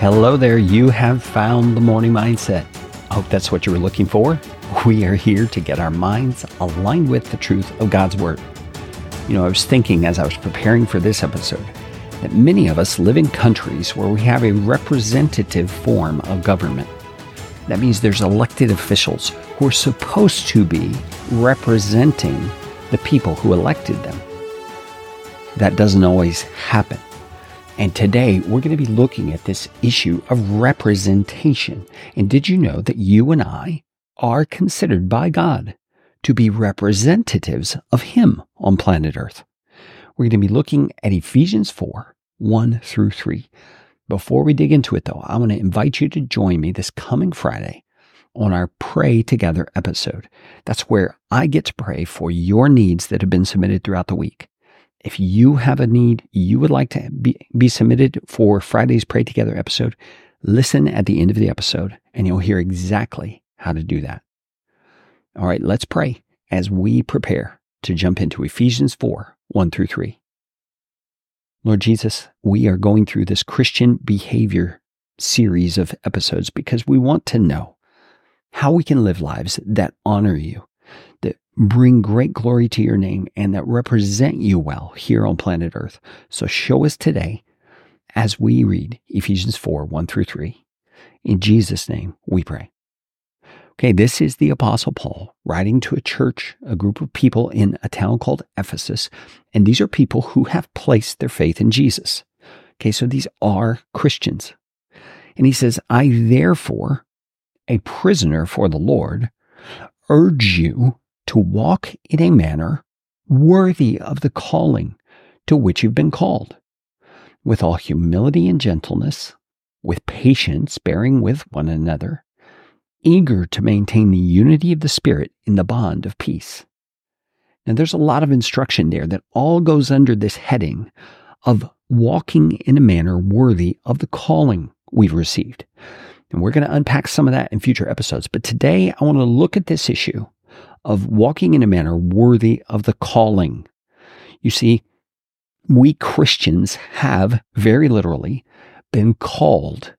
Hello there. You have found the morning mindset. I hope that's what you were looking for. We are here to get our minds aligned with the truth of God's Word. You know, I was thinking as I was preparing for this episode that many of us live in countries where we have a representative form of government. That means there's elected officials who are supposed to be representing the people who elected them. That doesn't always happen. And today we're going to be looking at this issue of representation. And did you know that you and I are considered by God to be representatives of Him on planet Earth? We're going to be looking at Ephesians 4 1 through 3. Before we dig into it, though, I want to invite you to join me this coming Friday on our Pray Together episode. That's where I get to pray for your needs that have been submitted throughout the week. If you have a need you would like to be, be submitted for Friday's Pray Together episode, listen at the end of the episode and you'll hear exactly how to do that. All right, let's pray as we prepare to jump into Ephesians 4 1 through 3. Lord Jesus, we are going through this Christian behavior series of episodes because we want to know how we can live lives that honor you, that bring great glory to your name, and that represent you well here on planet Earth. So show us today as we read Ephesians 4 1 through 3. In Jesus' name we pray. Okay, this is the Apostle Paul writing to a church, a group of people in a town called Ephesus. And these are people who have placed their faith in Jesus. Okay, so these are Christians. And he says, I therefore, a prisoner for the Lord, urge you to walk in a manner worthy of the calling to which you've been called, with all humility and gentleness, with patience, bearing with one another eager to maintain the unity of the Spirit in the bond of peace. Now, there's a lot of instruction there that all goes under this heading of walking in a manner worthy of the calling we've received. And we're going to unpack some of that in future episodes. But today, I want to look at this issue of walking in a manner worthy of the calling. You see, we Christians have very literally been called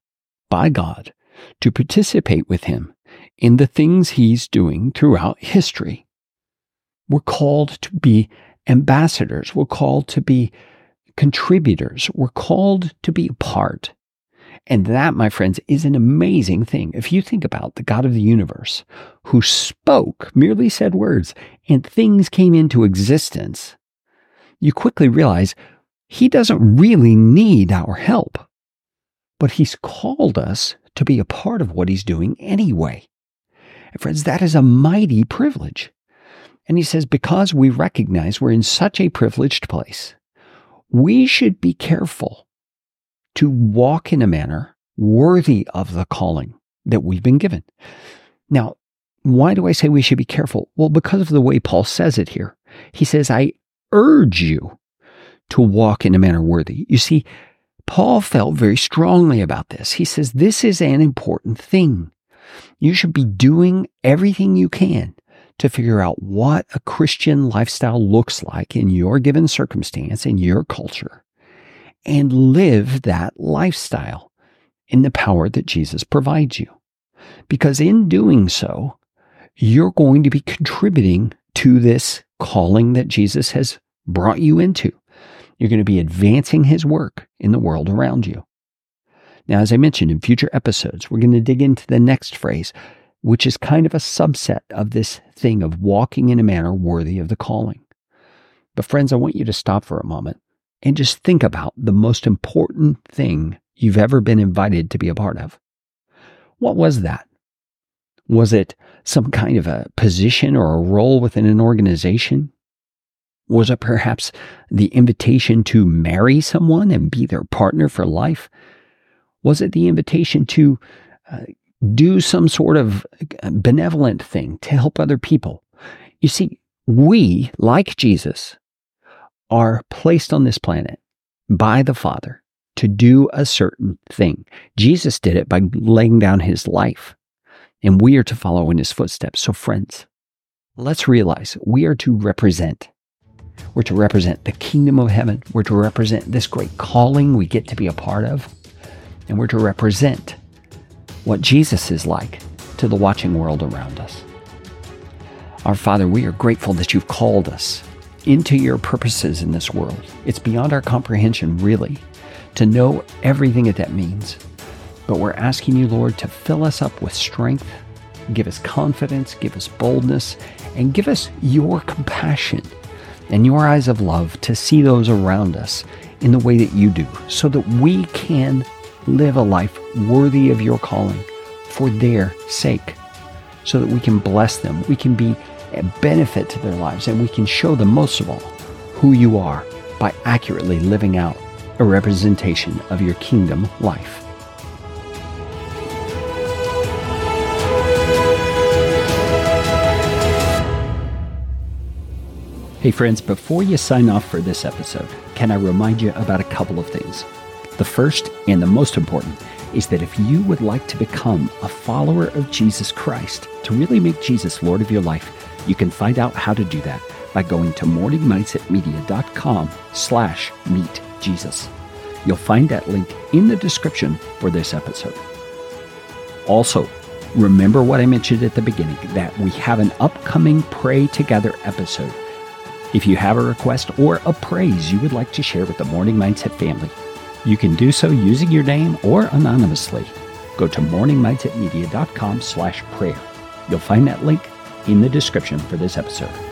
by God to participate with Him in the things He's doing throughout history. We're called to be ambassadors. We're called to be contributors. We're called to be part. And that, my friends, is an amazing thing. If you think about the God of the universe who spoke, merely said words, and things came into existence, you quickly realize he doesn't really need our help. But he's called us to be a part of what he's doing anyway. And friends, that is a mighty privilege. And he says, because we recognize we're in such a privileged place, we should be careful to walk in a manner worthy of the calling that we've been given. Now, why do I say we should be careful? Well, because of the way Paul says it here. He says, I urge you to walk in a manner worthy. You see, Paul felt very strongly about this. He says, This is an important thing. You should be doing everything you can to figure out what a Christian lifestyle looks like in your given circumstance, in your culture, and live that lifestyle in the power that Jesus provides you. Because in doing so, you're going to be contributing to this calling that Jesus has brought you into. You're going to be advancing his work in the world around you. Now, as I mentioned in future episodes, we're going to dig into the next phrase, which is kind of a subset of this thing of walking in a manner worthy of the calling. But, friends, I want you to stop for a moment and just think about the most important thing you've ever been invited to be a part of. What was that? Was it some kind of a position or a role within an organization? Was it perhaps the invitation to marry someone and be their partner for life? Was it the invitation to uh, do some sort of uh, benevolent thing to help other people? You see, we, like Jesus, are placed on this planet by the Father to do a certain thing. Jesus did it by laying down his life, and we are to follow in his footsteps. So, friends, let's realize we are to represent we're to represent the kingdom of heaven. We're to represent this great calling we get to be a part of. And we're to represent what Jesus is like to the watching world around us. Our Father, we are grateful that you've called us into your purposes in this world. It's beyond our comprehension, really, to know everything that that means. But we're asking you, Lord, to fill us up with strength, give us confidence, give us boldness, and give us your compassion and your eyes of love to see those around us in the way that you do, so that we can live a life worthy of your calling for their sake, so that we can bless them, we can be benefit to their lives, and we can show them most of all who you are by accurately living out a representation of your kingdom life. Hey, friends, before you sign off for this episode, can I remind you about a couple of things? The first and the most important is that if you would like to become a follower of Jesus Christ, to really make Jesus Lord of your life, you can find out how to do that by going to morningmindsetmedia.com slash meet Jesus. You'll find that link in the description for this episode. Also, remember what I mentioned at the beginning that we have an upcoming Pray Together episode if you have a request or a praise you would like to share with the Morning Mindset family, you can do so using your name or anonymously. Go to morningmindsetmedia.com slash prayer. You'll find that link in the description for this episode.